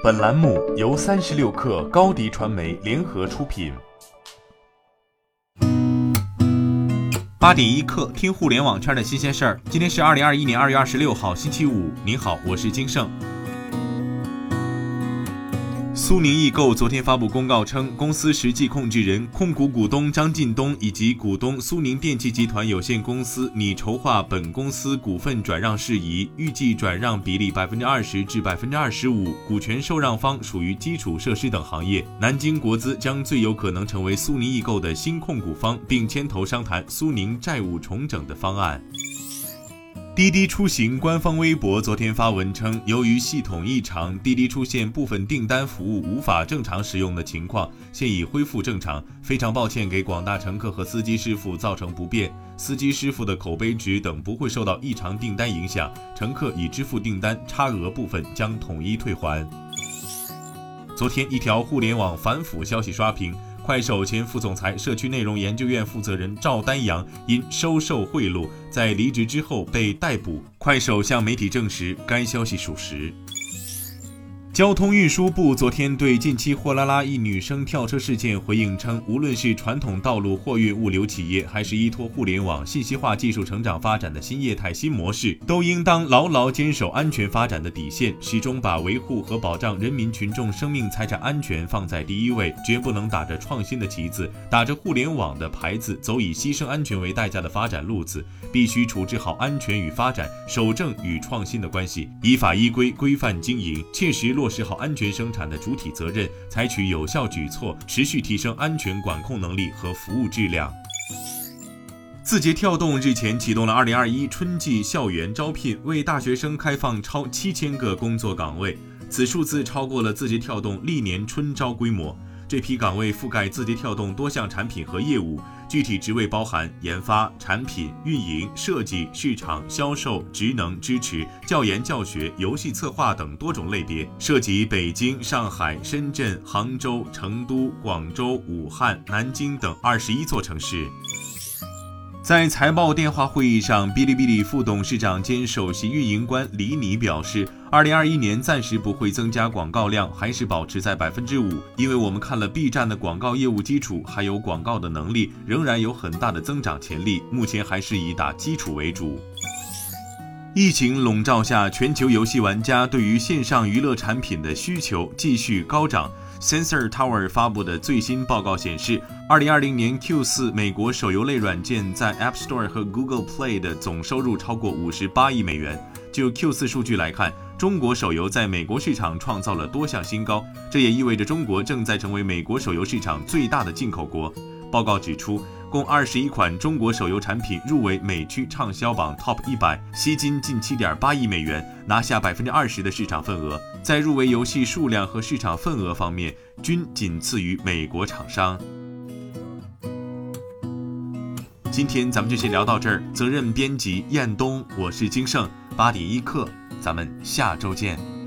本栏目由三十六氪高低传媒联合出品。八点一刻，听互联网圈的新鲜事儿。今天是二零二一年二月二十六号，星期五。您好，我是金盛。苏宁易购昨天发布公告称，公司实际控制人、控股股东张近东以及股东苏宁电器集团有限公司拟筹划本公司股份转让事宜，预计转让比例百分之二十至百分之二十五，股权受让方属于基础设施等行业。南京国资将最有可能成为苏宁易购的新控股方，并牵头商谈苏宁债务重整的方案。滴滴出行官方微博昨天发文称，由于系统异常，滴滴出现部分订单服务无法正常使用的情况，现已恢复正常。非常抱歉给广大乘客和司机师傅造成不便，司机师傅的口碑值等不会受到异常订单影响，乘客已支付订单差额部分将统一退还。昨天，一条互联网反腐消息刷屏。快手前副总裁、社区内容研究院负责人赵丹阳因收受贿赂，在离职之后被逮捕。快手向媒体证实该消息属实。交通运输部昨天对近期货拉拉一女生跳车事件回应称，无论是传统道路货运物流企业，还是依托互联网信息化技术成长发展的新业态新模式，都应当牢牢坚守安全发展的底线，始终把维护和保障人民群众生命财产安全放在第一位，绝不能打着创新的旗子，打着互联网的牌子，走以牺牲安全为代价的发展路子。必须处置好安全与发展、守正与创新的关系，依法依规规范经营，切实落落实好安全生产的主体责任，采取有效举措，持续提升安全管控能力和服务质量。字节跳动日前启动了2021春季校园招聘，为大学生开放超七千个工作岗位，此数字超过了字节跳动历年春招规模。这批岗位覆盖字节跳动多项产品和业务，具体职位包含研发、产品运营、设计、市场、销售、职能支持、教研教学、游戏策划等多种类别，涉及北京、上海、深圳、杭州、成都、广州、武汉、南京等二十一座城市。在财报电话会议上，哔哩哔哩副董事长兼首席运营官李米表示，二零二一年暂时不会增加广告量，还是保持在百分之五，因为我们看了 B 站的广告业务基础，还有广告的能力，仍然有很大的增长潜力。目前还是以打基础为主。疫情笼罩下，全球游戏玩家对于线上娱乐产品的需求继续高涨。Sensor Tower 发布的最新报告显示，二零二零年 Q 四美国手游类软件在 App Store 和 Google Play 的总收入超过五十八亿美元。就 Q 四数据来看，中国手游在美国市场创造了多项新高，这也意味着中国正在成为美国手游市场最大的进口国。报告指出。共二十一款中国手游产品入围美区畅销榜 TOP 一百，吸金近七点八亿美元，拿下百分之二十的市场份额。在入围游戏数量和市场份额方面，均仅次于美国厂商。今天咱们就先聊到这儿，责任编辑彦东，我是金盛，八点一刻，咱们下周见。